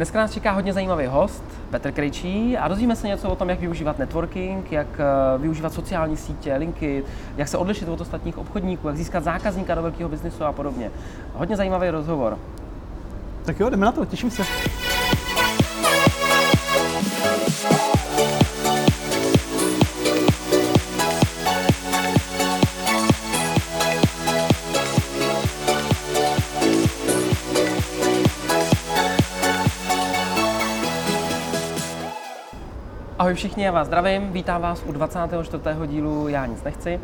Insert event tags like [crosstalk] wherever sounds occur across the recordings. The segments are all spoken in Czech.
Dneska nás čeká hodně zajímavý host, Petr Krejčí, a dozvíme se něco o tom, jak využívat networking, jak eh, využívat sociální sítě, linky, jak se odlišit od ostatních obchodníků, jak získat zákazníka do velkého biznesu a podobně. Hodně zajímavý rozhovor. Tak jo, jdeme na to, těším se. Ahoj všichni, já vás zdravím, vítám vás u 24. dílu Já nic nechci.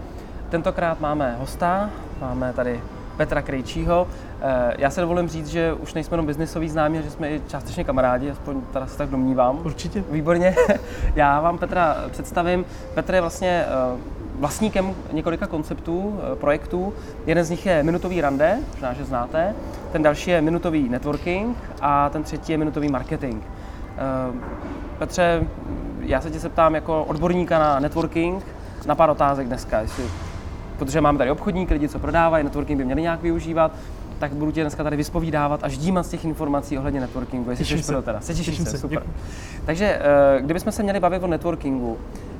Tentokrát máme hosta, máme tady Petra Krejčího. Eh, já se dovolím říct, že už nejsme jenom biznisový známí, že jsme i částečně kamarádi, aspoň teda se tak domnívám. Určitě. Výborně. [laughs] Já vám Petra představím. Petr je vlastně eh, vlastníkem několika konceptů, eh, projektů. Jeden z nich je minutový rande, možná, že znáte. Ten další je minutový networking a ten třetí je minutový marketing. Petře, já se tě zeptám jako odborníka na networking na pár otázek dneska, jestli, protože máme tady obchodníky, lidi, co prodávají, networking by měli nějak využívat, tak budu tě dneska tady vyspovídávat a ždímat z těch informací ohledně networkingu, jestli Těším jsi se. pro teda. Se těším, Těším se, se, super. děkuji. Takže eh, kdybychom se měli bavit o networkingu,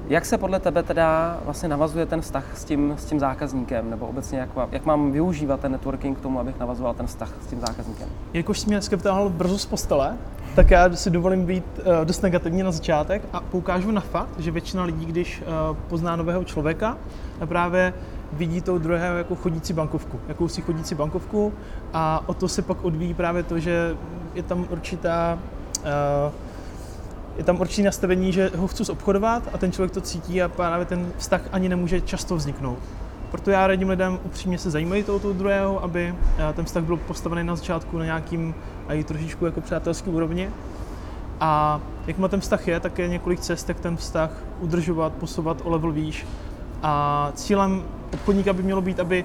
jak se podle tebe teda vlastně navazuje ten vztah s tím, s tím zákazníkem, nebo obecně jak, jak mám využívat ten networking k tomu, abych navazoval ten vztah s tím zákazníkem? Jelikož jsi mě dneska brzo z postele, tak já si dovolím být uh, dost negativní na začátek a poukážu na fakt, že většina lidí, když uh, pozná nového člověka, právě vidí toho druhého jako chodící bankovku, jakousi chodící bankovku a o to se pak odvíjí právě to, že je tam určitá uh, je tam určitý nastavení, že ho chci obchodovat a ten člověk to cítí a právě ten vztah ani nemůže často vzniknout. Proto já radím lidem upřímně se zajímají toho, toho druhého, aby eh, ten vztah byl postavený na začátku na nějakým a i trošičku jako přátelský úrovni. A jak má ten vztah je, tak je několik cest, jak ten vztah udržovat, posouvat o level výš. A cílem obchodníka by mělo být, aby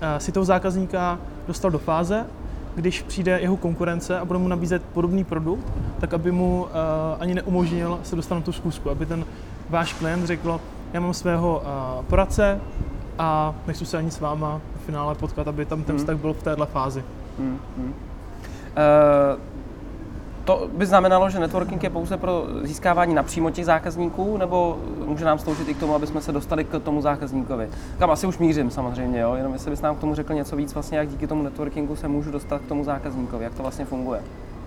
eh, si toho zákazníka dostal do fáze, když přijde jeho konkurence a bude mu nabízet podobný produkt, tak aby mu ani neumožnil se dostat na tu zkusku, aby ten váš klient řekl, já mám svého poradce a nechci se ani s váma v finále potkat, aby tam ten Hmm. vztah byl v téhle fázi. Hmm, hmm. Eh, to by znamenalo, že networking je pouze pro získávání napřímo těch zákazníků, nebo může nám sloužit i k tomu, aby jsme se dostali k tomu zákazníkovi? Kam asi už mířím samozřejmě, jo? jenom jestli bys nám k tomu řekl něco víc, vlastně, jak díky tomu networkingu se můžu dostat k tomu zákazníkovi, jak to vlastně funguje.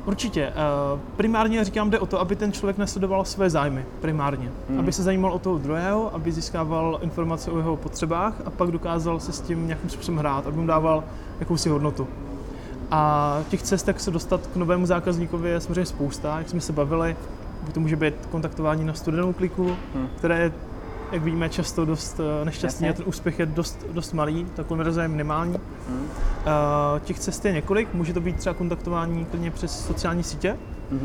Určitě. Uh, primárně říkám, jde o to, aby ten člověk nesledoval své zájmy. Primárně. Hmm. Aby se zajímal o toho druhého, aby získával informace o jeho potřebách a pak dokázal se s tím nějakým způsobem hrát, aby mu dával jakousi hodnotu. A těch cest, jak se dostat k novému zákazníkovi, je samozřejmě spousta, jak jsme se bavili. To může být kontaktování na studenou kliku, Hmm. které je, jak víme, často dost eh, nešťastný Jasně. a ten úspěch je dost, dost malý, ta konverze je minimální. Hmm. Uh, těch cest je několik, může to být třeba kontaktování klidně přes sociální sítě. Uh,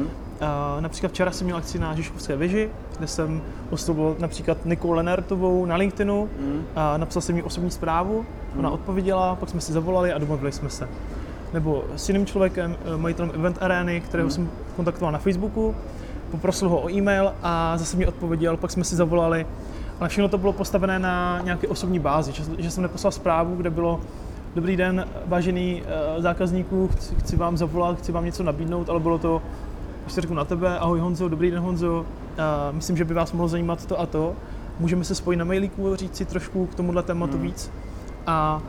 například včera jsem měl akci na Žižkovské věži, kde jsem oslovil například Nikolu Lenertovou na LinkedInu a napsal jsem jí osobní zprávu, ona Mhm. odpověděla, pak jsme si zavolali a domluvili jsme se. Nebo s jiným člověkem, majitelem Event Areny, kterého Mhm. jsem kontaktoval na Facebooku, poprosil ho o e-mail a zase mi odpověděl, pak jsme si zavolali. Ale všechno to bylo postavené na nějaké osobní bázi, že, že jsem neposlal zprávu, kde bylo Dobrý den, vážený uh, zákazníků, chci, chci vám zavolat, chci vám něco nabídnout, ale bylo to, když se řeknu na tebe, ahoj Honzo, dobrý den Honzo, uh, myslím, že by vás mohlo zajímat to a to. Můžeme se spojit na mailíku, říct si trošku k tomuhle tématu Hmm. víc. A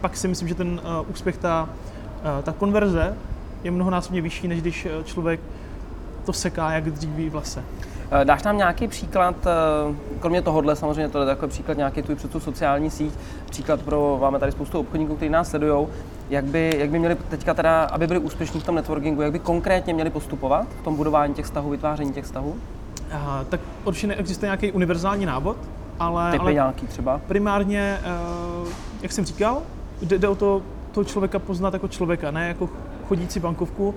pak si myslím, že ten uh, úspěch, ta, uh, ta konverze je mnohonásobně vyšší, než když eh, člověk to seká jak dříví v lese. Eh, Dáš nám nějaký příklad, eh, kromě tohohle samozřejmě to je takový příklad nějaký tvůj před tu sociální síť, příklad pro, máme tady spoustu obchodníků, kteří nás sledují, jak by, jak by měli teďka teda, aby byli úspěšní v tom networkingu, jak by konkrétně měli postupovat v tom budování těch vztahů, vytváření těch vztahů? Uh, tak určitě neexistuje nějaký univerzální návod, ale, Typy ale nějaký třeba? primárně, jak jsem říkal, jde, jde o to, toho člověka poznat jako člověka, ne jako chodící bankovku,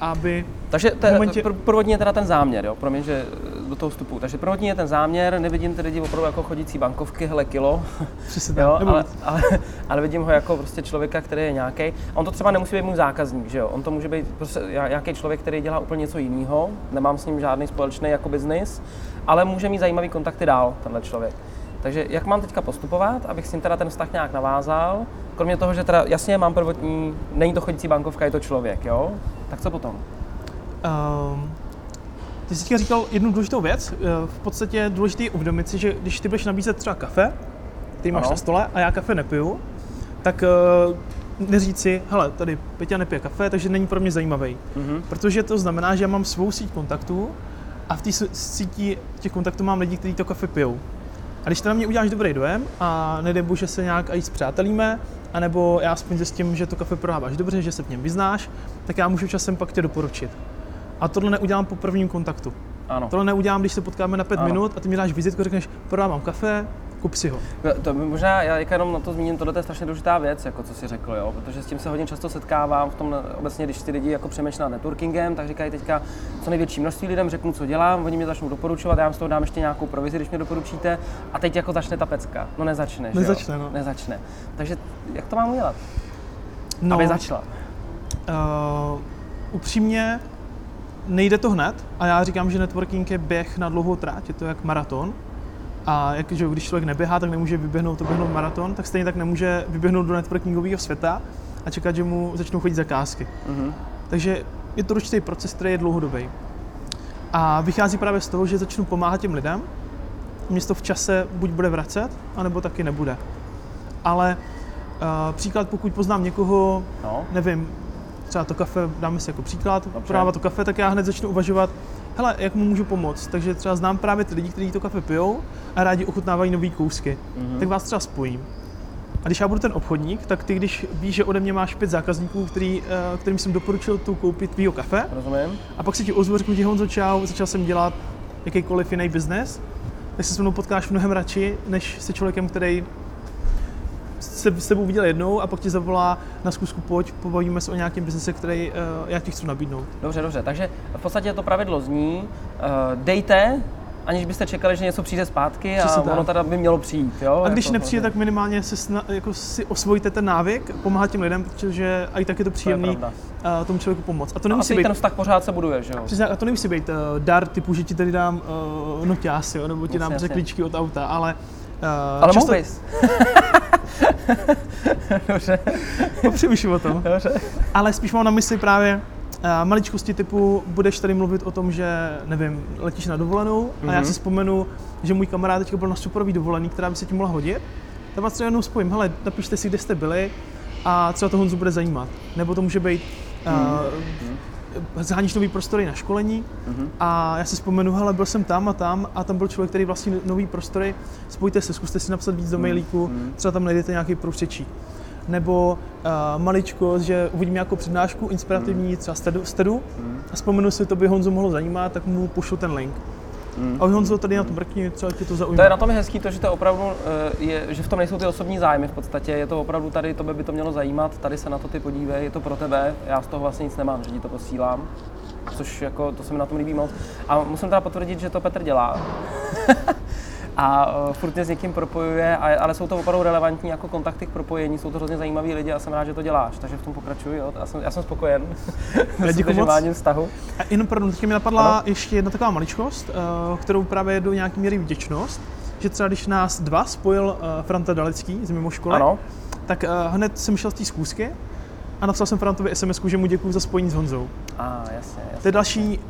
aby Takže te, momentě- pr- prvotní je teda ten záměr, jo? promiň, že do toho vstupu. Takže prvotní je ten záměr, nevidím ty lidi opravdu jako chodící bankovky, hele kilo, [laughs] přesně [laughs] jo, ale, ale, ale, vidím ho jako prostě člověka, který je nějaký. A on to třeba nemusí být můj zákazník, že jo? On to může být prostě nějaký člověk, který dělá úplně něco jiného, nemám s ním žádný společný jako biznis, ale může mít zajímavý kontakty dál, tenhle člověk. Takže jak mám teďka postupovat, abych s ním teda ten vztah nějak navázal, kromě toho, že teda jasně mám prvotní, není to chodící bankovka, je to člověk, jo? Tak co potom? Um, ty jsi říkal jednu důležitou věc. Eh, V podstatě je důležité uvědomit si, že když ty budeš nabízet třeba kafe, ty máš Ano. na stole a já kafe nepiju, tak neříct si, hele, tady Peťa nepije kafe, takže není pro mě zajímavý. Mhm. Protože to znamená, že já mám svou síť kontaktů a v té s- síti těch kontaktů mám lidi, kteří to kafe pijou. A když to na mě uděláš dobrý dojem a nedej bože se nějak i zpřátelíme, anebo já aspoň zjistím, že to kafe prodáváš dobře, že se v něm vyznáš, tak já můžu časem pak tě doporučit. A tohle neudělám po prvním kontaktu. Ano. Tohle neudělám, když se potkáme na pět Ano. minut a ty mi dáš vizitku, řekneš, prodávám kafe, kup si ho. No, To by možná, já teďka jenom na to zmíním, tohle je strašně důležitá věc, jako co si řekl, jo? protože s tím se hodně často setkávám v tom, obecně, když ty lidi jako přemýšlí nad networkingem, tak říkají teďka co největší množství lidem, řeknu, co dělám, oni mě začnou doporučovat, já vám z toho dám ještě nějakou provizi, když mě doporučíte, a teď jako začne ta pecka. No nezačne, že jo? Nezačne, no. Nezačne. Takže jak to mám udělat? No, Aby začala. Uh, upřímně nejde to hned a já říkám, že networking je běh na dlouhou tráť, je to jak maraton. A jak, že když člověk neběhá, tak nemůže vyběhnout to běhnout maraton, tak stejně tak nemůže vyběhnout do networkingového světa a čekat, že mu začnou chodit zakázky. Mhm. Takže je to určitý proces, který je dlouhodobý. A vychází právě z toho, že začnu pomáhat těm lidem, mě se to v čase buď bude vracet, anebo taky nebude. Ale uh, příklad, pokud poznám někoho, No, nevím, třeba to kafe, dáme si jako příklad, Dobře. prodává to kafe, tak já hned začnu uvažovat, hele, jak mu můžu pomoct. Takže třeba znám právě ty lidi, kteří to kafe pijou a rádi ochutnávají nové kousky. Mhm. Tak vás třeba spojím. A když já budu ten obchodník, tak ty, když víš, že ode mě máš pět zákazníků, který, eh, kterým jsem doporučil tu koupit tvýho kafe, rozumím. a pak si ti ozvu, řeknu ti Honzo, čau, začal jsem dělat jakýkoliv jiný biznes, tak se s mnou potkáš mnohem radši, než se člověkem, který se s tebou viděl jednou a pak ti zavolá na zkusku pojď, pobavíme se o nějakém biznese, který uh, já ti chci nabídnout. Dobře, dobře. Takže v podstatě to pravidlo zní, uh, dejte, aniž byste čekali, že něco přijde zpátky a Přesně tak. ono teda by mělo přijít. Jo? A když Jako- nepřijde, tak minimálně si, sna, jako si osvojíte ten návyk, pomáhat těm lidem, protože i tak je to příjemný pravda. uh, tomu člověku pomoct. A to nemusí asi být ten vztah pořád se buduje, že jo? Přesně, a to nemusí být uh, dar typu, že ti tady dám uh, noťásy, nebo ti dám jasně. řekličky od auta, ale uh, Ale často mohl bys. [laughs] Dobře, popřemýšlím o tom. dobře. Ale spíš mám na mysli právě uh, maličkosti typu, budeš tady mluvit o tom, že, nevím, letíš na dovolenou mm-hmm. a já Mhm. si vzpomenu, že můj kamarád teďka byl na superový dovolený, která by se ti mohla hodit. Tak vás třeba jednou spojím, hele, napište si, kde jste byli a třeba to Honzu bude zajímat. Nebo to může být, uh, zháníš nový prostory na školení Mhm. a já si vzpomenu, hele, byl jsem tam a tam a tam byl člověk, který vlastní nový prostory, spojte se, zkuste si napsat víc do mailíku, mhm. třeba tam najdete nějaký průsečí. Nebo uh, maličko, že uvidím nějakou přednášku inspirativní třeba z TEDu, z TEDu Mhm. a vzpomenu si, to by Honzo mohlo zajímat, tak mu pošlu ten link. Mhm. A Honzo, tady na to mrkni, třeba tě to zaujme. To je na tom hezký to, že to opravdu eh, je, že v tom nejsou ty osobní zájmy v podstatě, je to opravdu tady, to by to mělo zajímat, tady se na to ty podívej, je to pro tebe, já z toho vlastně nic nemám, že ti to posílám, což jako, to se mi na tom líbí moc. A musím teda potvrdit, že to Petr dělá. [laughs] a uh, furt mě s někým propojuje, a, ale jsou to opravdu relevantní jako kontakty k propojení, jsou to hrozně zajímaví lidi a jsem rád, že to děláš, takže v tom pokračuji, jo. Já, jsem, já jsem spokojen [laughs] s udržováním vztahu. A jenom, pardon, teďka mi napadla Ano. ještě jedna taková maličkost, uh, kterou právě do nějaké míry vděčnost, že třeba když nás dva spojil uh, Franta Dalecký z mimo školy, Ano, tak uh, hned jsem šel z té zkoušky a napsal jsem Frantovi SMS, že mu děkuji za spojení s Honzou. a jasně, jasně. To je další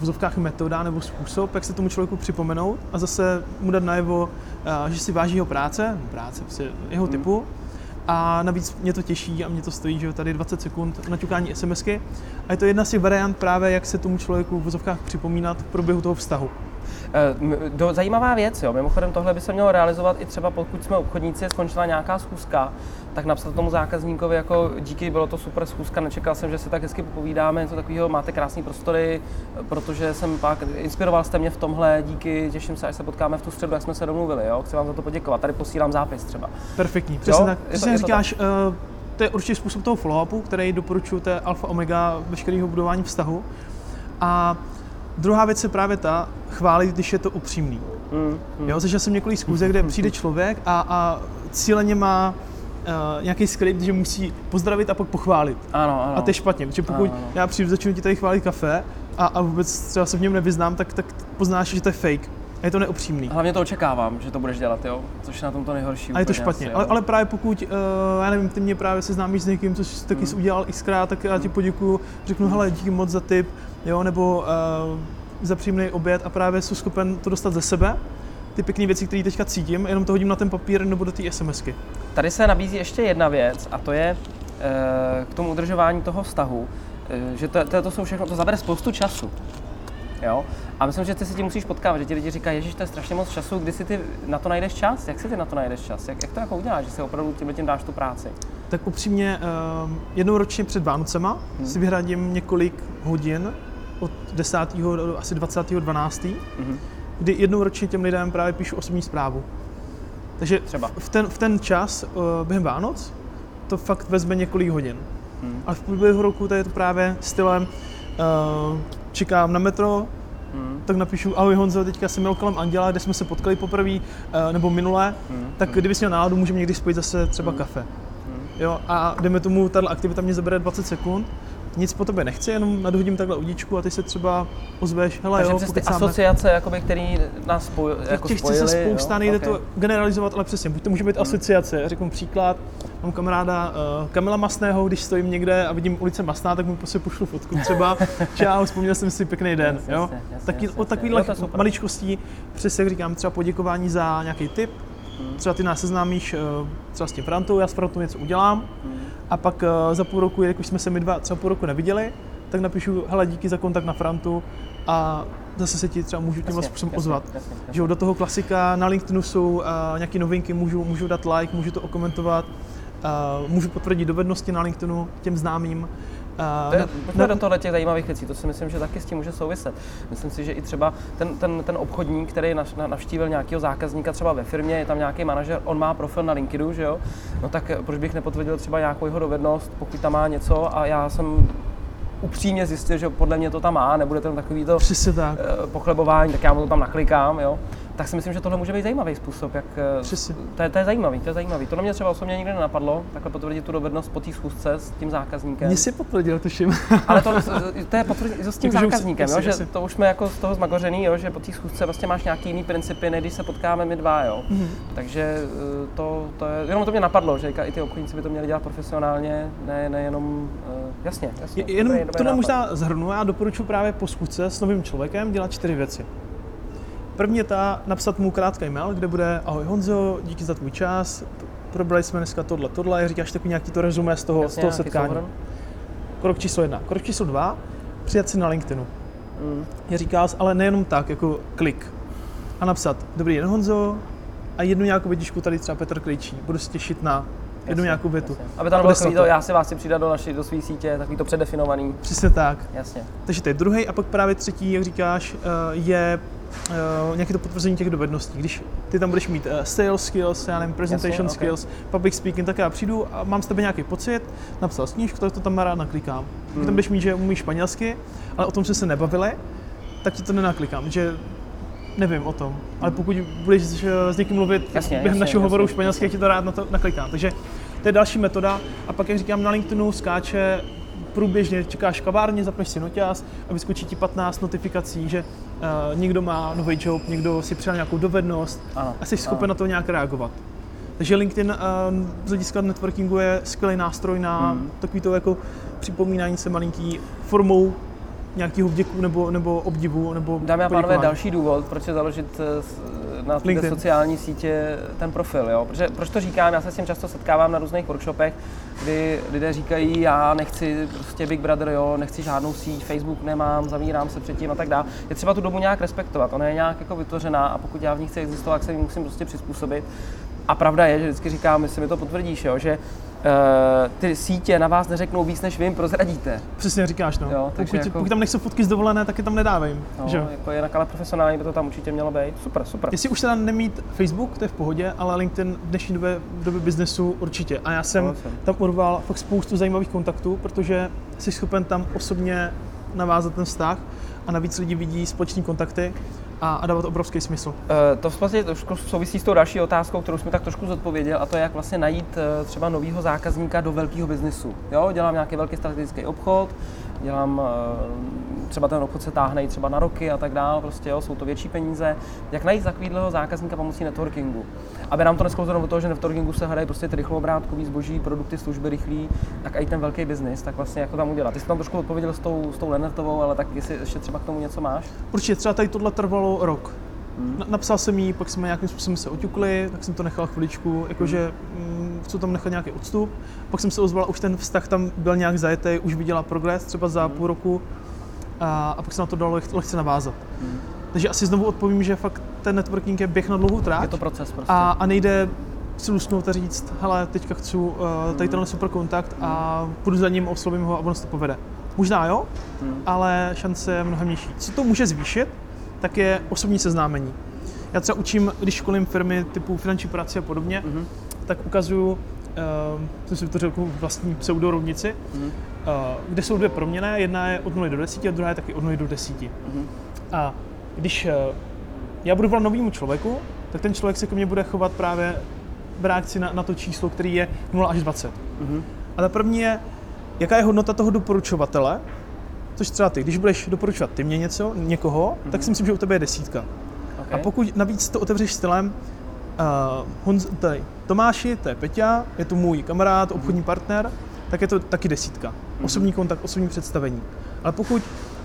vozovkách metoda nebo způsob, jak se tomu člověku připomenout a zase mu dát najevo, eh, že si váží jeho práce, práce, prostě jeho Hmm. typu. A navíc mě to těší a mě to stojí, že tady 20 sekund na ťukání SMSky. A je to jedna z těch variant právě, jak se tomu člověku v vozovkách připomínat v průběhu toho vztahu. Eh, Do, zajímavá věc, jo. Mimochodem tohle by se mělo realizovat i třeba pokud jsme obchodníci, skončila nějaká schůzka, tak napsat tomu zákazníkovi jako díky, bylo to super schůzka, nečekal jsem, že si tak hezky popovídáme, něco takového, máte krásné prostory, eh, protože jsem pak, inspiroval jste mě v tomhle, díky, těším se, až se potkáme v tu středu, jak jsme se domluvili, jo. Chci vám za to poděkovat, tady posílám zápis třeba. Perfektní, přesně Jo, tak. Přesně říkáš, eh, to je určitě způsob toho follow-upu, který doporučuji, to je alfa omega veškerého budování vztahu. A druhá věc je právě ta, chválit, když je to upřímný. Mm, mm. Jo, zažil jsem několik schůzek, kde přijde [laughs] člověk a, a cíleně má uh, nějaký skript, že musí pozdravit a pak pochválit. Ano, ano. A to je špatně, protože pokud Ano, ano. já přijdu, začnu ti tady chválit kafe a, a vůbec třeba se v něm nevyznám, tak, tak poznáš, že to je fake. A je to neupřímný. Hlavně to očekávám, že to budeš dělat, jo, což je na tom to nejhorší. A je to špatně. asi, ale, ale právě pokud, uh, já nevím, ty mě právě seznámíš s někým, co jsi taky Hmm. jsi udělal xkrát, tak já ti poděkuju, řeknu, hele, díky moc za tip, jo, nebo uh, za příjemný oběd a právě jsem schopen to dostat ze sebe, ty pěkné věci, které teďka cítím, jenom to hodím na ten papír nebo do té SMSky. Tady se nabízí ještě jedna věc a to je e, k tomu udržování toho vztahu, e, že to, to, to jsou všechno, to zabere spoustu času. Jo? A myslím, že ty si tím musíš potkávat, že ti lidi říkají, Ježíš, to je strašně moc času, kdy si ty na to najdeš čas? Jak si ty na to najdeš čas? Jak, jak to jako uděláš, že si opravdu tím tím dáš tu práci? Tak upřímně, uh, jednou ročně před Vánocema hmm. si vyhradím několik hodin od 10. do asi 20. 12. Hmm. kdy jednou ročně těm lidem právě píšu osobní zprávu. Takže Třeba. V, ten, v ten čas uh, během Vánoc to fakt vezme několik hodin. Hmm. A v průběhu roku to je to právě stylem uh, čekám na metro, Hmm. tak napíšu, ahoj Honzo, teďka jsem měl kolem Anděla, kde jsme se potkali poprvé, uh, nebo minulé, hmm. tak kdyby měl náladu, můžeme někdy spojit zase třeba hmm. kafe. Hmm. Jo, a jdeme tomu, tato aktivita mě zabere 20 sekund, nic po tobě nechci, jenom nadhodím takhle udíčku a ty se třeba ozveš, hele Takže jo, přes ty asociace, jakoby, který nás spoj, jako těch spojili, se spousta, nejde okay. to generalizovat, ale přesně, buď to může být hmm. asociace, řeknu příklad, mám kamaráda uh, Kamila Masného, když stojím někde a vidím ulice Masná, tak mu prostě pošlu fotku třeba, [laughs] čau, vzpomněl jsem si pěkný den, jasně, jo. Jasně, Taky, jasně, o takových maličkostí, přesně jak říkám, třeba poděkování za nějaký tip, hmm. třeba ty nás seznámíš uh, třeba s tím Frantou, já s Frantou něco udělám, hmm a pak uh, za půl roku, jak už jsme se my dva třeba půl roku neviděli, tak napíšu, hele, díky za kontakt na Frantu a zase se ti třeba můžu tímhle způsobem ozvat. Jasně, jasně. Že do toho klasika na LinkedInu jsou uh, nějaké novinky, můžu, můžu dát like, můžu to okomentovat, uh, můžu potvrdit dovednosti na LinkedInu těm známým. Uh, to je, pojďme do tohle těch zajímavých věcí, to si myslím, že taky s tím může souviset. Myslím si, že i třeba ten, ten, ten obchodník, který navštívil nějakého zákazníka třeba ve firmě, je tam nějaký manažer, on má profil na LinkedInu, že jo? No tak proč bych nepotvrdil třeba nějakou jeho dovednost, pokud tam má něco a já jsem upřímně zjistil, že podle mě to tam má, nebude tam takový to tak. Eh, pochlebování, tak já mu to tam naklikám, jo tak si myslím, že tohle může být zajímavý způsob. Jak, eh, Přesně. To, je, to je zajímavý, to je zajímavý. To na mě třeba osobně nikdy nenapadlo, takhle potvrdit tu dovednost po té schůzce s tím zákazníkem. Mě si potvrdil, tuším. [laughs] Ale to, to je potvrdit s tím zákazníkem, jo, že to už jsme jako z toho zmagořený, jo, že po té schůzce vlastně máš nějaký jiný principy, než když se potkáme my dva. Jo. Mm-hmm. Takže eh, to, to je, jenom to mě napadlo, že i ty obchodníci by to měli dělat profesionálně, ne, ne jenom, uh, jasně, jasně. Jenom dobrý, to možná zhrnu, já doporučuji právě po schůzce s novým člověkem dělat čtyři věci. První je ta, napsat mu krátký mail, kde bude ahoj Honzo, díky za tvůj čas, probrali jsme dneska tohle, tohle, říkáš takový nějaký to rezumé z toho, Jasně, z toho setkání. Souhrn. Krok číslo jedna. Krok číslo dva, přijet si na LinkedInu. Mm. Je říkáš, ale nejenom tak, jako klik. A napsat, dobrý den Honzo, a jednu nějakou větičku tady třeba Petr Klejčí. Budu se těšit na jednu jasně, nějakou větu. Jasně. Aby tam bylo takový to, já si vás chci přidat do naší, do své sítě, takový to předefinovaný. Přesně tak. Jasně. Takže to je druhý a pak právě třetí, jak říkáš, eh, je uh, nějaké to potvrzení těch dovedností. Když ty tam budeš mít uh, sales skills, já nevím, presentation Jasně, skills, okay. public speaking, tak já přijdu a mám s tebe nějaký pocit, napsal snížku, tak to tam rád naklikám. Hmm. tam budeš mít, že umíš španělsky, ale o tom jsme se nebavili, tak ti to nenaklikám, že nevím o tom. Ale pokud budeš s někým mluvit jasně, během jasně, našeho hovoru španělsky, ti to rád na to naklikám. Takže to je další metoda. A pak, jak říkám, na LinkedInu skáče průběžně čekáš kavárně, zapneš si noťaz a vyskočí ti 15 notifikací, že uh, někdo má nový job, někdo si přijal nějakou dovednost ano, a jsi schopen ano. na to nějak reagovat. Takže LinkedIn uh, z hlediska networkingu je skvělý nástroj na hmm. takový to jako připomínání se malinký formou nějakého vděku nebo, nebo obdivu nebo Dámy a pánové, další důvod, proč je založit eh, na té sociální sítě ten profil. Jo? Protože, proč to říkám, já se s tím často setkávám na různých workshopech, kdy lidé říkají, já nechci prostě Big Brother, jo, nechci žádnou síť, Facebook nemám, zavírám se předtím a tak dále. Je třeba tu dobu nějak respektovat, ona je nějak jako vytvořená a pokud já v ní chci existovat, tak se musím prostě přizpůsobit. A pravda je, že vždycky říkám, jestli mi to potvrdíš, jo, že uh, ty sítě na vás neřeknou víc, než vy jim prozradíte. Přesně říkáš, no. Jo, pokud, jako, pokud, tam nechcou fotky z dovolené, tak je tam nedávej. No, že? jako jinak ale profesionálně by to tam určitě mělo být. Super, super. Jestli už teda nemít Facebook, to je v pohodě, ale LinkedIn v dnešní době, v době biznesu určitě. A já jsem, no, tam urval fakt spoustu zajímavých kontaktů, protože jsi schopen tam osobně navázat ten vztah a navíc lidi vidí společní kontakty a, a dávat obrovský smysl. Uh, to vlastně trošku souvisí s tou další otázkou, kterou jsme tak trošku zodpověděl, a to je, jak vlastně najít uh, třeba nového zákazníka do velkého biznesu. Jo, dělám nějaký velký strategický obchod, dělám uh, třeba ten obchod se táhne třeba na roky a tak dále, prostě jo, jsou to větší peníze. Jak najít takového zákazníka pomocí networkingu? Aby nám to nesklouzlo do toho, že networkingu se hledají prostě ty rychloobrátkový zboží, produkty, služby rychlý, tak i ten velký biznis, tak vlastně jako tam udělat. Ty jsi tam trošku odpověděl s tou, s tou Lenertovou, ale tak jestli ještě třeba k tomu něco máš? Určitě, třeba tady tohle trvalo rok. Napsal jsem jí, pak jsme nějakým způsobem se oťukli, tak jsem to nechal chviličku, jakože hmm. chci tam nechat nějaký odstup. Pak jsem se ozval, už ten vztah tam byl nějak zajetý, už viděla progres třeba za hmm. půl roku a, a pak se na to dalo leh, lehce navázat. Hmm. Takže asi znovu odpovím, že fakt ten networking je běh na dlouhou tráť. Je to proces prostě. A, a nejde si lusnout a říct, hele, teďka chci uh, tady tenhle super kontakt a půjdu za ním, oslovím ho a ono se to povede. Možná jo, hmm. ale šance je mnohem nižší. Co to může zvýšit, tak je osobní seznámení. Já třeba učím, když školím firmy typu finanční práce a podobně, mm-hmm. tak ukazuju, uh, jsem si vytvořil vlastní pseudorovnici, mm-hmm. uh, kde jsou dvě proměny, jedna je od 0 do 10 a druhá je taky od 0 do 10. Mm-hmm. A když uh, já budu volat novému člověku, tak ten člověk se ke mně bude chovat právě v reakci na, na to číslo, který je 0 až 20. Mm-hmm. A ta první je, jaká je hodnota toho doporučovatele, což třeba ty, když budeš doporučovat ty mě něco, někoho, mm-hmm. tak si myslím, že u tebe je desítka. Okay. A pokud navíc to otevřeš stylem, uh, Honz, tady, Tomáši, to je Peťa, je to můj kamarád, obchodní partner, tak je to taky desítka. Mm-hmm. Osobní kontakt, osobní představení. Ale pokud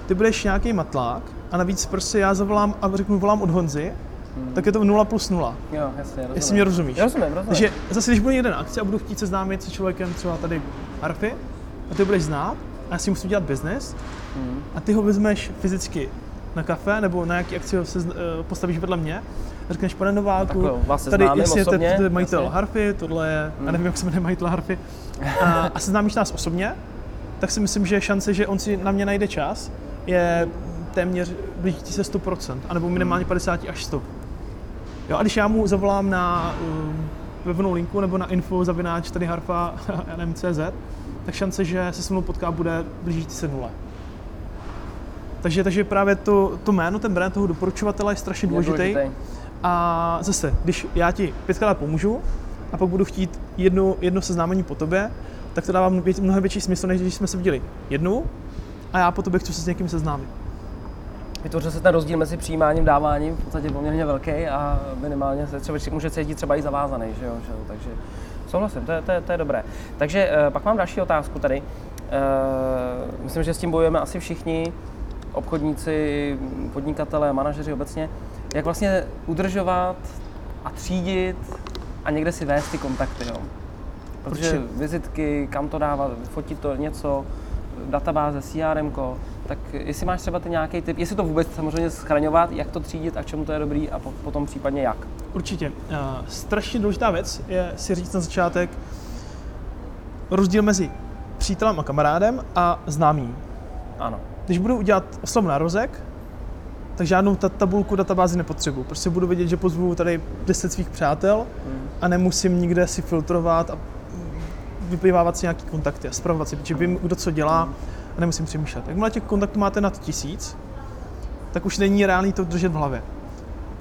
ty budeš nějaký matlák a navíc prostě já zavolám a řeknu, volám od Honzy, hmm. tak je to 0 plus 0. Jo, jasně, rozumím. Jestli mě rozumíš. Rozumím, rozumím. Takže zase, když bude jeden akce a budu chtít se známit se člověkem třeba tady Harfy, a ty budeš znát, já si musím dělat business, hmm. a ty ho vezmeš fyzicky na kafe nebo na jaký akci se uh, postavíš vedle mě a řekneš, pane Nováku, no, vás tady jasně, osobně, to, je majitel jasně. Harfy, tohle je, hmm. já nevím, jak se jmenuje majitel Harfy, a, a seznámíš nás osobně, tak si myslím, že šance, že on si na mě najde čas, je téměř blížící se 100%, anebo minimálně 50 až 100. Jo, a když já mu zavolám na um, webovou linku nebo na info zavináč tady harfa [laughs] nm.cz, tak šance, že se s mnou potká, bude blížící se nule. Takže, takže právě to, to jméno, ten brand toho doporučovatele je strašně důležitý. A zase, když já ti pětkrát pomůžu a pak budu chtít jedno, jedno seznámení po tobě, tak to dává mnohem větší smysl, než když jsme se viděli jednu a já po tobě chci se s někým seznámit. Vytvořil se ten rozdíl mezi přijímáním a dáváním v podstatě poměrně velký a minimálně se třeba může cítit třeba i zavázaný, že jo? Že jo? Takže souhlasím, to je, to, je, to je dobré. Takže uh, pak mám další otázku tady. Uh, myslím, že s tím bojujeme asi všichni obchodníci, podnikatelé, manažeři obecně, jak vlastně udržovat a třídit a někde si vést ty kontakty. Jo. Protože Určitě. vizitky, kam to dávat, fotit to něco, databáze, CRM, tak jestli máš třeba ty nějaký typ, jestli to vůbec samozřejmě schraňovat, jak to třídit a k čemu to je dobrý a potom případně jak. Určitě. Uh, strašně důležitá věc je si říct na začátek rozdíl mezi přítelem a kamarádem a známým. Ano když budu udělat oslavu narozek, tak žádnou ta tabulku databázy nepotřebuji. Prostě budu vědět, že pozvu tady 10 svých přátel hmm. a nemusím nikde si filtrovat a vyplývávat si nějaký kontakty a spravovat si, protože vím, kdo co dělá a nemusím přemýšlet. Jakmile těch kontaktů máte nad tisíc, tak už není reálný to držet v hlavě.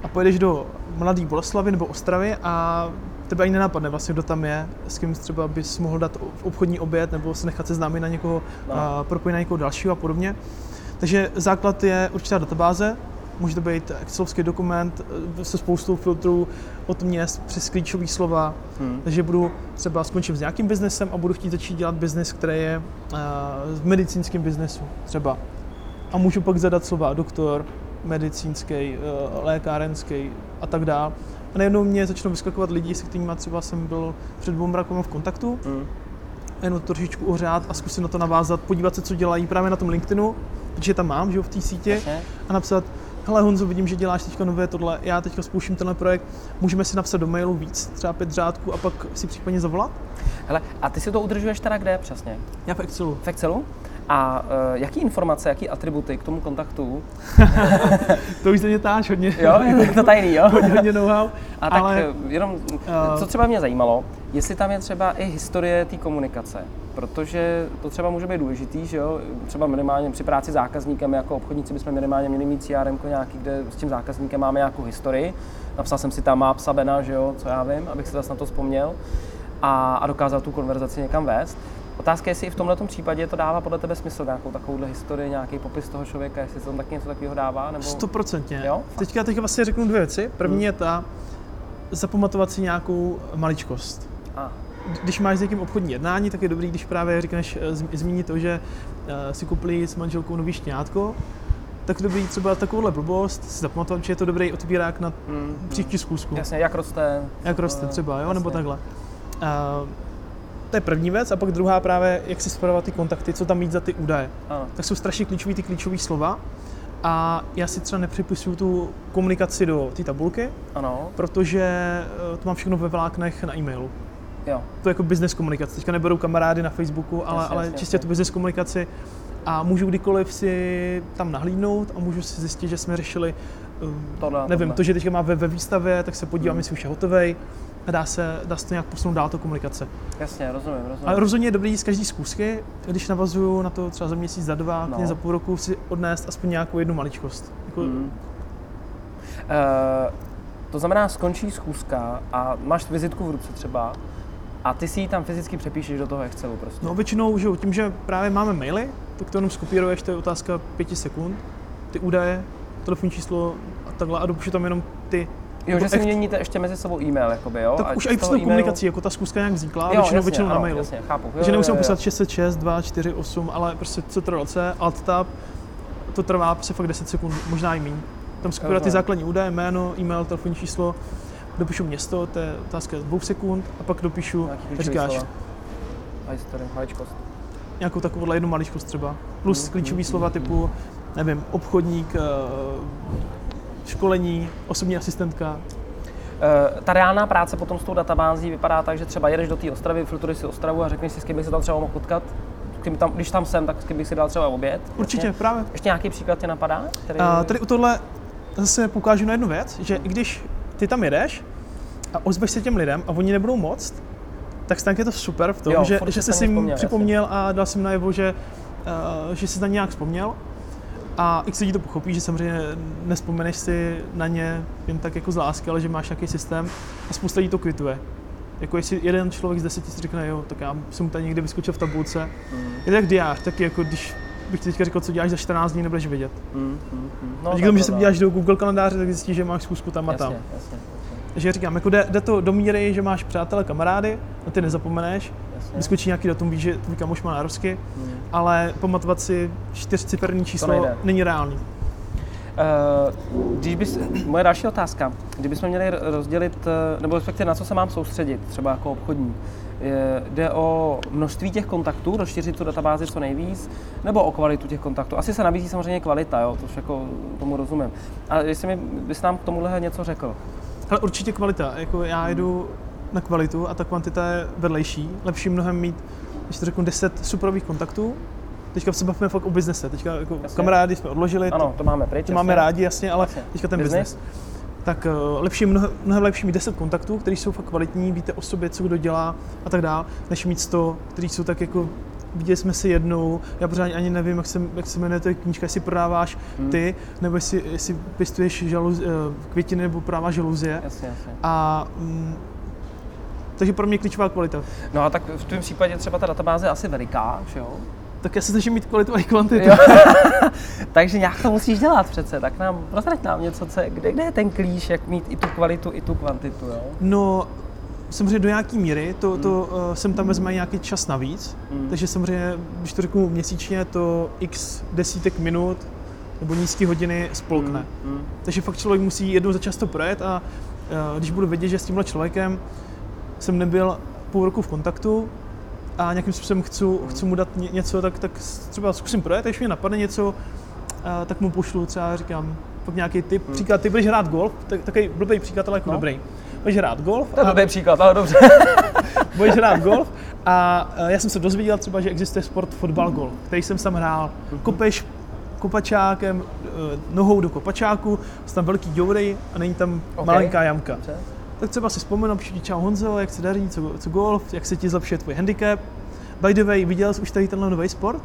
A pojedeš do Mladý Boleslavy nebo Ostravy a tebe ani nenapadne vlastně, kdo tam je, s kým třeba bys mohl dát v obchodní oběd nebo se nechat seznámit na někoho, no. propojit na někoho dalšího a podobně. Takže základ je určitá databáze, může to být excelovský dokument eh, se spoustou filtrů od měst přes klíčové slova. Hmm. Takže budu třeba skončím s nějakým biznesem a budu chtít začít dělat biznes, který je uh, v medicínském biznesu třeba. A můžu pak zadat slova doktor, medicínský, uh, lékárenský a tak dále. A najednou mě začnou vyskakovat lidi, se kterými třeba jsem byl před dvou rokama v kontaktu. Mm. Jenom trošičku ohřát a zkusit na to navázat, podívat se, co dělají právě na tom LinkedInu, protože tam mám, že jo, v té sítě, a napsat, hele Honzo, vidím, že děláš teďka nové tohle, já teďka spouštím tenhle projekt, můžeme si napsat do mailu víc, třeba pět řádků a pak si případně zavolat? Hele, a ty si to udržuješ teda kde přesně? Já v Excelu. V Excelu? A uh, jaký informace, jaký atributy k tomu kontaktu? [laughs] to už se mě táš hodně. Jo, je to tajný, jo? [laughs] hodně, hodně know-how. A tak ale, eh, jenom, uh, co třeba mě zajímalo, jestli tam je třeba i historie té komunikace, protože to třeba může být důležitý, že jo? Třeba minimálně při práci s zákazníkem jako obchodníci bychom minimálně měli mít CRM nějaký, kde s tím zákazníkem máme nějakou historii. Napsal jsem si tam map Sabena, že jo, co já vím, abych se zase na to vzpomněl a, a dokázal tu konverzaci někam vést Otázka je, jestli i v tomhle případě to dává podle tebe smysl, nějakou takovouhle historii, nějaký popis toho člověka, jestli to tam taky něco takového dává? Nebo... Stoprocentně. Jo? Teďka, teďka vlastně řeknu dvě věci. První je ta, zapamatovat si nějakou maličkost. A, Když máš s někým obchodní jednání, tak je dobrý, když právě řekneš, eh, zm- zmíní to, že eh, si koupili s manželkou nový šťátko, tak dobrý třeba takovouhle blbost si zapamatovat, že je to dobrý otevírák na mm, příští zkusku. jasně, jak roste? Jak roste eh, třeba, jo, nebo jasně. takhle. Uh, to je první věc a pak druhá právě, jak si spravovat ty kontakty, co tam mít za ty údaje. Ano, Tak jsou strašně klíčové ty klíčové slova a já si třeba nepřipisuju tu komunikaci do té tabulky, ano, protože eh, to mám všechno ve vláknech na e-mailu. Jo, To je jako business komunikace. Teďka neberu kamarády na Facebooku, ale, Jasně, ale jasně, čistě jasně. tu business komunikaci a můžu kdykoliv si tam nahlídnout a můžu si zjistit, že jsme řešili, eh, Tohle nevím, tohle. to, že teďka má ve, ve výstavě, tak se podívám, Hmm. jestli už je hotovej a dá se, dá se to nějak posunout dál, to komunikace. jasně, rozumím, rozumím. Ale rozhodně je dobrý z každý zkusky, když navazuju na to třeba za měsíc, za dva, No. za půl roku si odnést aspoň nějakou jednu maličkost. Jako, Mm. Eh, to znamená, skončí schůzka a máš vizitku v ruce třeba a ty si ji tam fyzicky přepíšeš do toho Excelu prostě. No většinou, že tím, že právě máme maily, tak to jenom skopíruješ, to je otázka pěti sekund, ty údaje, telefonní číslo a takhle a dopíšu tam jenom ty. jo, že jako si echt- měníte ještě mezi sebou e-mail, jakoby, jo? Tak A už i přes toho tou komunikací, jako ta zkuska nějak vznikla, Jo, většinou, jasně, většinou na ano, mailu. Jasně, chápu. Jo, jo, nemusím jo, jo. poslat 606, 2, 4, 8, ale prostě Ctrl C, Alt Tab, to trvá prostě fakt 10 sekund, možná i méně. Tam skopírovat ty základní údaje, jméno, e-mail, telefonní číslo, dopíšu město, to je otázka dvou sekund, a pak dopíšu, říkáš, slova. A maličkost. nějakou takovouhle jednu maličkost třeba. Plus Mm, klíčové mm, slova mm, typu, nevím, obchodník, eh, školení, osobní asistentka. Eh, ta reálná práce potom s tou databází vypadá tak, že třeba jedeš do té Ostravy, filtruješ si Ostravu a řekneš si, s kým bych se tam třeba mohl potkat. Kým tam, když tam jsem, tak s kým bych si dal třeba oběd. Určitě, Jasně. právě. Ještě nějaký příklad tě napadá? Který... A tady u tohle zase poukážu na jednu věc, že i když ty tam jedeš a ozveš se těm lidem a oni nebudou moc, tak stejně je to super v tom, Jo, že, že jsi si jim vzpomněl, připomněl a dal jim najevo, že, uh, že jsi na ně nějak vzpomněl. A x lidí to pochopí, že samozřejmě nespomeneš si na ně jen tak jako z lásky, ale že máš nějaký systém a spousta lidí to kvituje. Jako jestli jeden člověk z deseti si řekne, jo, tak já jsem tady někde vyskočil v tabulce. Mm, Je to jak diář, taky jako když bych ti teďka řekl, co děláš za 14 dní, nebudeš vědět. mm, mm, mm. No, díky tomu, že se podíváš do Google kalendáře, tak zjistíš, že máš zkusku tam a tam. Jasně, jasně, jasně, Takže říkám, jako jde, jde to do míry, že máš přátele, kamarády, a ty nezapomeneš, jasně. vyskočí nějaký datum, víš, že tvůj kamoš má nározky, Mm. ale pamatovat si čtyřciferní číslo není reálný. Eh, Když bys, moje další otázka, kdybychom měli rozdělit, eh, nebo respektive na co se mám soustředit, třeba jako obchodní, jde o množství těch kontaktů, rozšířit tu databázi co nejvíc, nebo o kvalitu těch kontaktů? Asi se nabízí samozřejmě kvalita, jo, to už jako tomu rozumím. Ale jestli mi bys nám k tomuhle něco řekl. Ale určitě kvalita, jako Hmm. já jdu na kvalitu a ta kvantita je vedlejší. Lepší mnohem mít, když to řeknu, 10 superových kontaktů. Teďka se bavíme fakt o biznese. Teďka jako Jasně. kamarády jsme odložili, Ano, to máme pryč. to máme rádi, jasně, ale Jasně. teďka ten biznes. Tak uh, lepší, mnohem, mnohem lepší mít 10 kontaktů, kteří jsou fakt kvalitní, víte o sobě, co kdo dělá a tak dál, než mít 100, kteří jsou tak jako viděli jsme si jednou, já pořád ani nevím, jak se, jak se jmenuje ta knížka, jestli prodáváš Hmm. ty, nebo jestli, jestli pěstuješ žaluz, eh, květiny nebo prodáváš žaluzie. Jasně, jasně. A mm, takže pro mě klíčová kvalita. No a tak v tom případě třeba ta databáze je asi veliká, že jo? Tak já se snažím mít kvalitu a i kvantitu. Jo. [laughs] [laughs] Takže nějak to musíš dělat přece, tak nám, prozrať nám něco, co je, kde, kde je ten klíč, jak mít i tu kvalitu, i tu kvantitu, jo? No, samozřejmě do nějaký míry, to, to uh, sem tam vezme nějaký čas navíc, Mm. takže samozřejmě, když to řeknu měsíčně, to x desítek minut nebo nízké hodiny spolkne. Mm, mm. Takže fakt člověk musí jednou za čas to projet a uh, když budu vědět, že s tímhle člověkem jsem nebyl půl roku v kontaktu a nějakým způsobem chci, chci mu dát ně, něco, tak, tak třeba zkusím projet, a když mě napadne něco, uh, tak mu pošlu třeba, říkám, fakt nějaký tip. Hmm. Příklad, ty budeš hrát golf, tak, takový blbý příklad, ale jako No. dobrý. Budeš hrát golf To je a blbý příklad, ale dobře. [laughs] budeš hrát golf a já jsem se dozvěděl třeba, že existuje sport fotbal golf, který jsem tam hrál. Mhm. Kopeš kopačákem, eh, nohou do kopačáku, jsou tam velký děury a není tam Ok. malinká jamka. Dobře. Tak třeba si vzpomenu, ti čau Honzo, jak se daří, co, co golf, jak se ti zlepšuje tvůj handicap. By the way, viděl jsi už tady tenhle nový sport?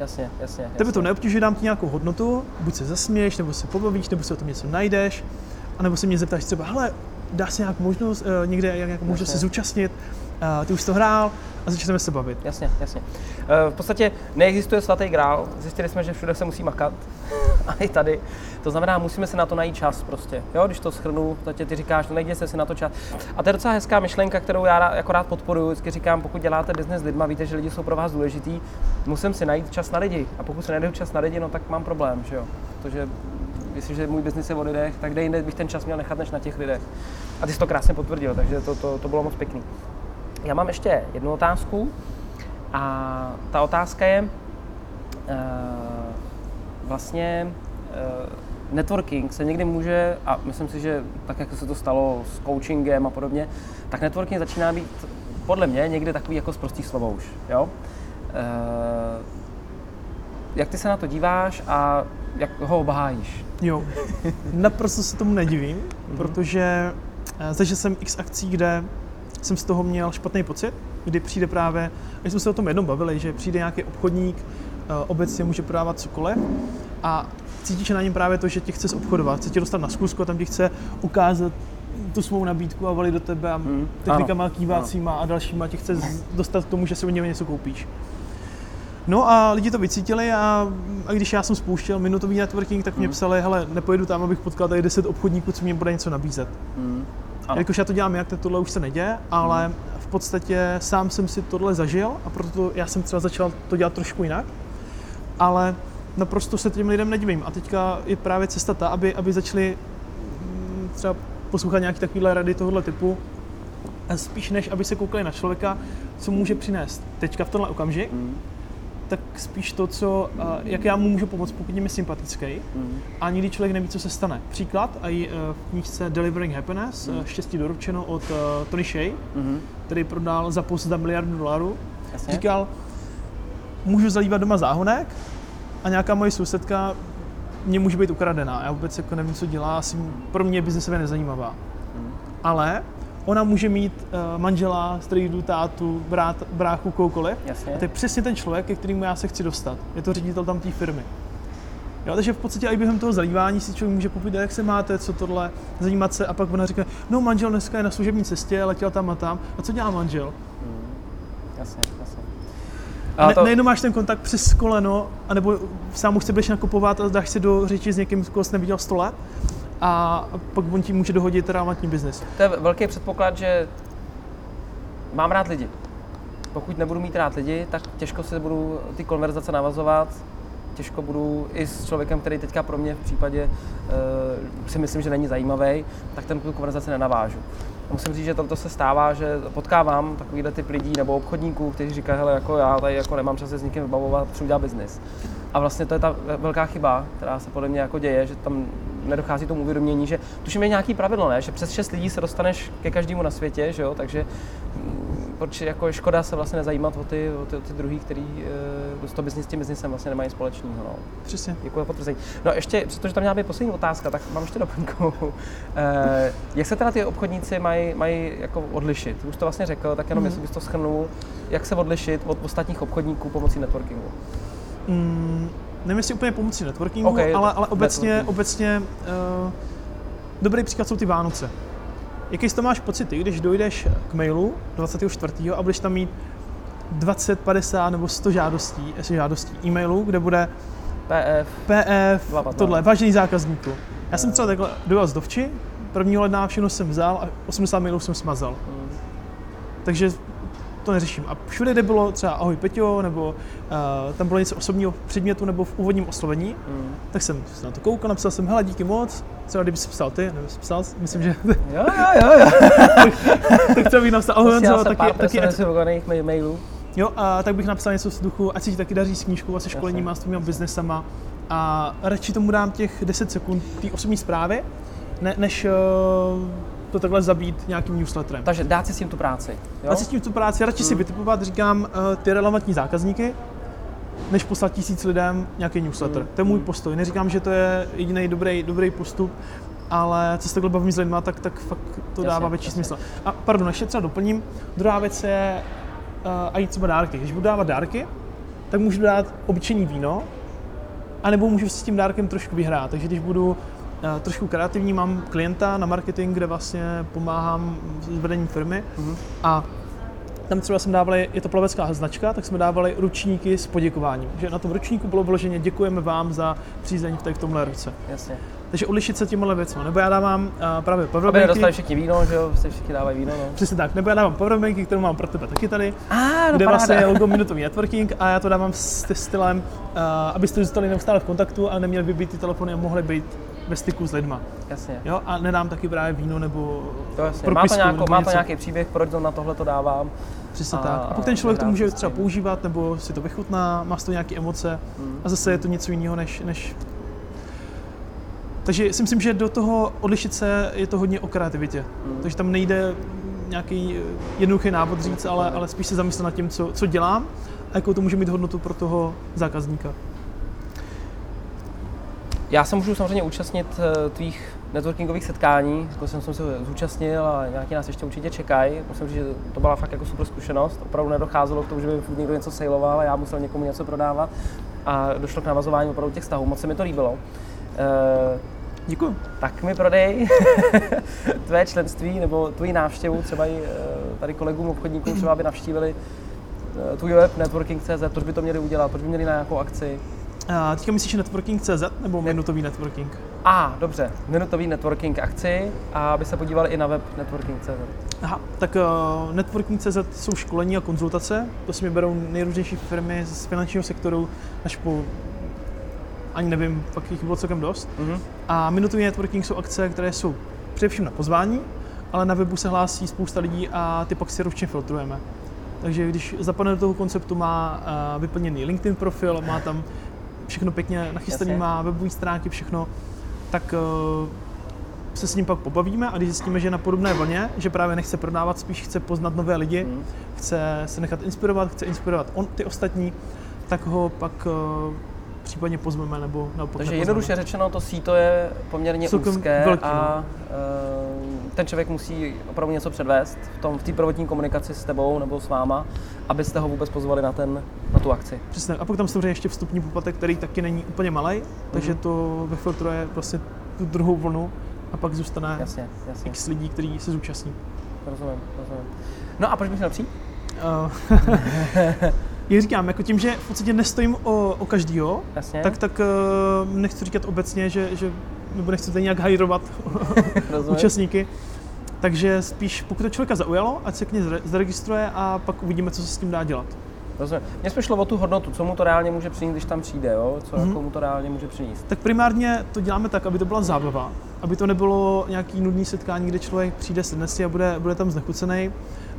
Jasně, jasně. Tebe jasně. to neobtěžuje, dám ti nějakou hodnotu, buď se zasměješ, nebo se pobavíš, nebo si o tom něco najdeš, anebo se mě zeptáš třeba, hele, dá se nějak možnost, uh, někde nějak možnost se zúčastnit, ty už to hrál a začneme se bavit. Jasně, jasně. Uh, v podstatě neexistuje svatý grál, zjistili jsme, že všude se musí makat, [laughs] a i tady. To znamená, musíme se na to najít čas prostě. Jo, když to schrnu, to ty říkáš, no najděte si na to čas. A to je docela hezká myšlenka, kterou já jako rád podporuji. Vždycky říkám, pokud děláte biznes s lidma, víte, že lidi jsou pro vás důležitý, musím si najít čas na lidi. A pokud si najdu čas na lidi, no tak mám problém, že jo. Protože jestliže můj biznis je o lidech, tak kde jinde bych ten čas měl nechat než na těch lidech. A ty jsi to krásně potvrdil, takže to, to, to bylo moc pěkný. Já mám ještě jednu otázku a ta otázka je, uh, vlastně uh, networking se někdy může, a myslím si, že tak, jak se to stalo s coachingem a podobně, tak networking začíná být podle mě někdy takový jako zprostý slovo už, jo? Uh, jak ty se na to díváš a jak ho obhájíš? Jo, naprosto se tomu nedivím, mm-hmm. protože zažil jsem x akcí, kde jsem z toho měl špatný pocit, kdy přijde právě, my jsme se o tom jednou bavili, že přijde nějaký obchodník, obecně může prodávat cokoliv a cítíš na něm právě to, že tě chce obchodovat, chce tě dostat na zkusku a tam ti chce ukázat tu svou nabídku a valit do tebe a hmm. technikama kývácíma a dalšíma tě chce dostat k tomu, že si od něj něco koupíš. No a lidi to vycítili a, a když já jsem spouštěl minutový networking, tak mě hmm. psali, hele, nepojedu tam, abych potkal tady 10 obchodníků, co mě bude něco nabízet. Hmm. Jakož já to dělám jak, tak tohle už se neděje, ale hmm. v podstatě sám jsem si tohle zažil a proto já jsem třeba začal to dělat trošku jinak. Ale naprosto se těm lidem nedivím. A teďka je právě cesta ta, aby, aby začali mm, třeba poslouchat nějaké takovéhle rady tohohle typu, a spíš než aby se koukali na člověka, co může přinést teďka v tenhle okamžik, mm. Tak spíš to, co, jak já mu můžu pomoct, pokud je mi sympatický mm. a nikdy člověk neví, co se stane. Příklad, a i e, v knížce Delivering Happiness, mm. štěstí doručeno od uh, Tony Shea, mm. který prodal za post za miliardu dolarů, Jasně. říkal, můžu zalívat doma záhonek, a nějaká moje sousedka mě může být ukradená. Já vůbec jako nevím, co dělá, asi pro mě je biznesově nezajímavá. Hmm. Ale ona může mít uh, manžela, strýdu, tátu, brát, bráchu, koukoliv. Jasně. A to je přesně ten člověk, ke kterému já se chci dostat. Je to ředitel tam té firmy. Jo, takže v podstatě i během toho zalívání si člověk může popít, jak se máte, co tohle, zajímat se a pak ona říká, no manžel dneska je na služební cestě, letěl tam a tam. A co dělá manžel? Hmm. Jasně, jasně. A to... nejenom máš ten kontakt přes koleno, anebo sám už se budeš nakupovat a dáš si do řeči s někým, koho jsi neviděl 100 let a pak on ti může dohodit relevantní biznis. To je velký předpoklad, že mám rád lidi. Pokud nebudu mít rád lidi, tak těžko se budu ty konverzace navazovat, těžko budu i s člověkem, který teďka pro mě v případě uh, si myslím, že není zajímavý, tak ten tu konverzaci nenavážu. A musím říct, že toto se stává, že potkávám takovýhle typ lidí nebo obchodníků, kteří říkají, hele, jako já tady jako nemám čas se s nikým vybavovat, potřebuji dělat biznis. A vlastně to je ta velká chyba, která se podle mě jako děje, že tam nedochází tomu uvědomění, že tuším je nějaký pravidlo, ne? že přes 6 lidí se dostaneš ke každému na světě, že jo? takže proč jako je škoda se vlastně nezajímat o ty, o ty, o ty druhý, který uh, to biznis s tím biznisem vlastně nemají společného. No. Přesně. Děkuji za potvrzení. No ještě, přestože tam měla být poslední otázka, tak mám ještě doplňku. uh, [laughs] jak se teda ty obchodníci mají, mají jako odlišit? Už to vlastně řekl, tak jenom mm. jestli bys to schrnul, jak se odlišit od ostatních obchodníků pomocí networkingu? Mm, nevím, jestli úplně pomocí networkingu, okay, ale, ale obecně, networking. obecně uh, dobrý příklad jsou ty Vánoce. Jaký z toho máš pocit, když dojdeš k mailu 24. a budeš tam mít 20, 50 nebo 100 žádostí, žádostí e-mailů, kde bude PF, PF tohle, vážený zákazníku. Já jsem třeba takhle dojel z Dovči, 1. ledna všechno jsem vzal a 80 mailů jsem smazal. Hmm. Takže to neřeším. A všude, kde bylo třeba ahoj Peťo, nebo uh, tam bylo něco osobního předmětu, nebo v úvodním oslovení, mm. tak jsem se na to koukal, napsal jsem, hele, díky moc, třeba kdyby jsi psal ty, nebo jsi psal, myslím, že... jo, jo, jo, jo. tak, [laughs] tak třeba bych napsal, ahoj Honzo, taky... taky taky mailů. Jo, a tak bych napsal něco z duchu, ať si ti taky daří s knížkou a se školením a s tvými biznesama. A radši tomu dám těch 10 sekund té osobní zprávy, ne, než uh, to takhle zabít nějakým newsletterem. Takže dát si s tím tu práci. Jo? Dát si s tím tu práci, radši hmm. si vytipovat, říkám, uh, ty relevantní zákazníky, než poslat tisíc lidem nějaký newsletter. Hmm. To je můj postoj. Neříkám, že to je jediný dobrý, dobrý postup, ale co se takhle bavím s lidmi, tak, tak fakt to jasně, dává větší jasně. smysl. A pardon, ještě třeba doplním. Druhá věc je uh, a jít třeba dárky. Když budu dávat dárky, tak můžu dát obyčejný víno, anebo můžu s tím dárkem trošku vyhrát. Takže když budu trošku kreativní. Mám klienta na marketing, kde vlastně pomáhám s vedením firmy Mhm. a tam třeba jsme dávali, je to plavecká značka, tak jsme dávali ručníky s poděkováním. Že na tom ručníku bylo vloženě děkujeme vám za přízeň v, v tomhle roce. Jasně. Takže odlišit se těmhle věcmi. Nebo já dávám uh, právě Aby powerbanky. nedostali všichni víno, že jo, všichni dávají víno, no. Přesně tak. Nebo já dávám powerbanky, kterou mám pro tebe taky tady, A, no kde paráda. vlastně je logo minutový networking a já to dávám s stylem, uh, abyste zůstali neustále v kontaktu a neměli by být ty telefony a mohli být ve styku s lidma. Jasně. Jo? A nedám taky právě víno nebo To jasně. Má to, nějakou, nebo má to nějaký příběh, proč to na tohle to dávám. Přesně A- tak. A pak ten člověk to může třeba používat, nebo si to vychutná, má z toho nějaké emoce Mm. a zase je to něco jiného než, než... Takže si myslím, že do toho odlišit se je to hodně o kreativitě. Mm. Takže tam nejde nějaký eh, jednoduchý návod říct, ale, ale spíš se zamyslet nad tím, co, co dělám a jakou to může mít hodnotu pro toho zákazníka. Já se můžu samozřejmě účastnit eh, tvých networkingových setkání, jako jsem, jsem se zúčastnil a nějaký nás ještě určitě čekají. Musím říct, že to byla fakt jako super zkušenost. Opravdu nedocházelo k tomu, že by někdo něco sailoval a já musel někomu něco prodávat. A došlo k navazování opravdu těch vztahů. Moc se mi to líbilo. Eh, Děkuji. tak mi prodej [laughs] tvé členství nebo tvoji návštěvu, třeba i eh, tady kolegům obchodníkům, třeba aby navštívili tvůj web networking.cz, proč by to měli udělat, proč by měli na nějakou akci. A teďka myslíš networking.cz nebo minutový networking? A, dobře, minutový networking akci a aby se podívali i na web networking.cz. Aha, tak uh, networking.cz jsou školení a konzultace, to si mi berou nejrůznější firmy z finančního sektoru až po ani nevím, pak jich bylo celkem dost. Mhm. A minutový networking jsou akce, které jsou především na pozvání, ale na webu se hlásí spousta lidí a ty pak si ručně filtrujeme. Takže když zapadne do toho konceptu, má uh, vyplněný LinkedIn profil, má tam všechno pěkně nachystaný, má webové stránky, všechno, tak uh, se s ním pak pobavíme a když zjistíme, že je na podobné vlně, že právě nechce prodávat, spíš chce poznat nové lidi, Mhm. chce se nechat inspirovat, chce inspirovat on, ty ostatní, tak ho pak uh, případně pozveme nebo naopak Takže nepozveme. jednoduše řečeno, to síto je poměrně Celkem úzké velký, a eh, ten člověk musí opravdu něco předvést v tom v té prvotní komunikaci s tebou nebo s váma, abyste ho vůbec pozvali na, ten, na tu akci. Přesně. A pak tam samozřejmě ještě vstupní poplatek, který taky není úplně malý, takže Mhm. to vyfiltruje vlastně tu druhou vlnu a pak zůstane Jasně, jasně, x lidí, kteří se zúčastní. rozumím, rozumím. No a proč bych měl přijít? Uh, [laughs] [laughs] jak říkám, jako tím, že v podstatě nestojím o, o každýho, Jasně, tak, tak uh, nechci říkat obecně, že, že nebo nechci tady nějak hajrovat [laughs] účastníky. Takže spíš, pokud to člověka zaujalo, ať se k ní zaregistruje a pak uvidíme, co se s tím dá dělat. rozumím. Mně spíš šlo o tu hodnotu, co mu to reálně může přinést, když tam přijde, jo? co Mhm. jako mu to reálně může přinést. Tak primárně to děláme tak, aby to byla zábava, aby to nebylo nějaký nudný setkání, kde člověk přijde sedne si a bude, bude tam znechucený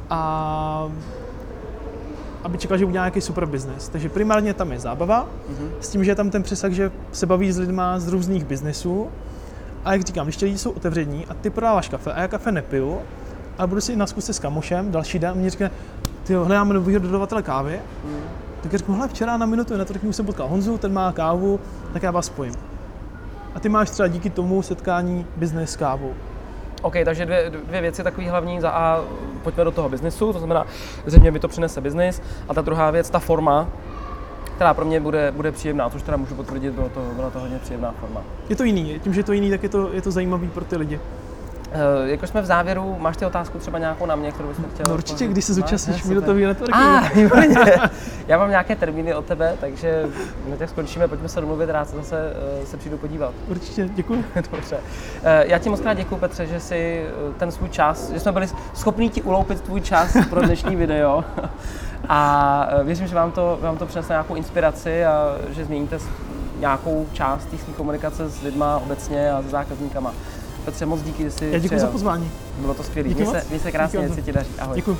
a aby čekal, že udělá nějaký super biznes. Takže primárně tam je zábava, Mhm. s tím, že je tam ten přesah, že se baví s lidma z různých biznesů. A jak říkám, když ti lidi jsou otevření a ty prodáváš kafe a já kafe nepiju, ale budu si na zkusce s kamošem, další den, a mě řekne, ty hledáme nového dodavatele kávy, Mhm. tak já řeknu, hele, včera na minutu na to jsem potkal Honzu, ten má kávu, tak já vás spojím. A ty máš třeba díky tomu setkání business s kávou. OK, takže dvě, dvě věci takový hlavní. Za A, pojďme do toho biznesu, to znamená, zřejmě mi to přinese biznis. A ta druhá věc, ta forma, která pro mě bude, bude příjemná, což teda můžu potvrdit, bylo to, byla to hodně příjemná forma. Je to jiný, tím, že je to jiný, tak je to, je to zajímavý pro ty lidi. Uh, jako jsme v závěru, máš ty otázku třeba nějakou na mě, kterou bychom chtěl? No určitě, když se zúčastníš Ne, super. minutový networking. A, [laughs] výborně. Já mám nějaké termíny od tebe, takže na těch skončíme, pojďme se domluvit, rád se zase uh, se přijdu podívat. Určitě, děkuji. [laughs] Dobře. Eh, Já ti moc krát děkuji, Petře, že si eh, ten svůj čas, že jsme byli schopni ti uloupit tvůj čas pro dnešní video. A eh, věřím, že vám to, vám to přinese nějakou inspiraci a že změníte nějakou část té komunikace s lidma obecně a s zákazníkama. Petře, moc díky, že jsi Já děkuji za přijel. pozvání. Bylo to skvělé. Měj se, měj se krásně, se ti daří. Ahoj. Děkuji.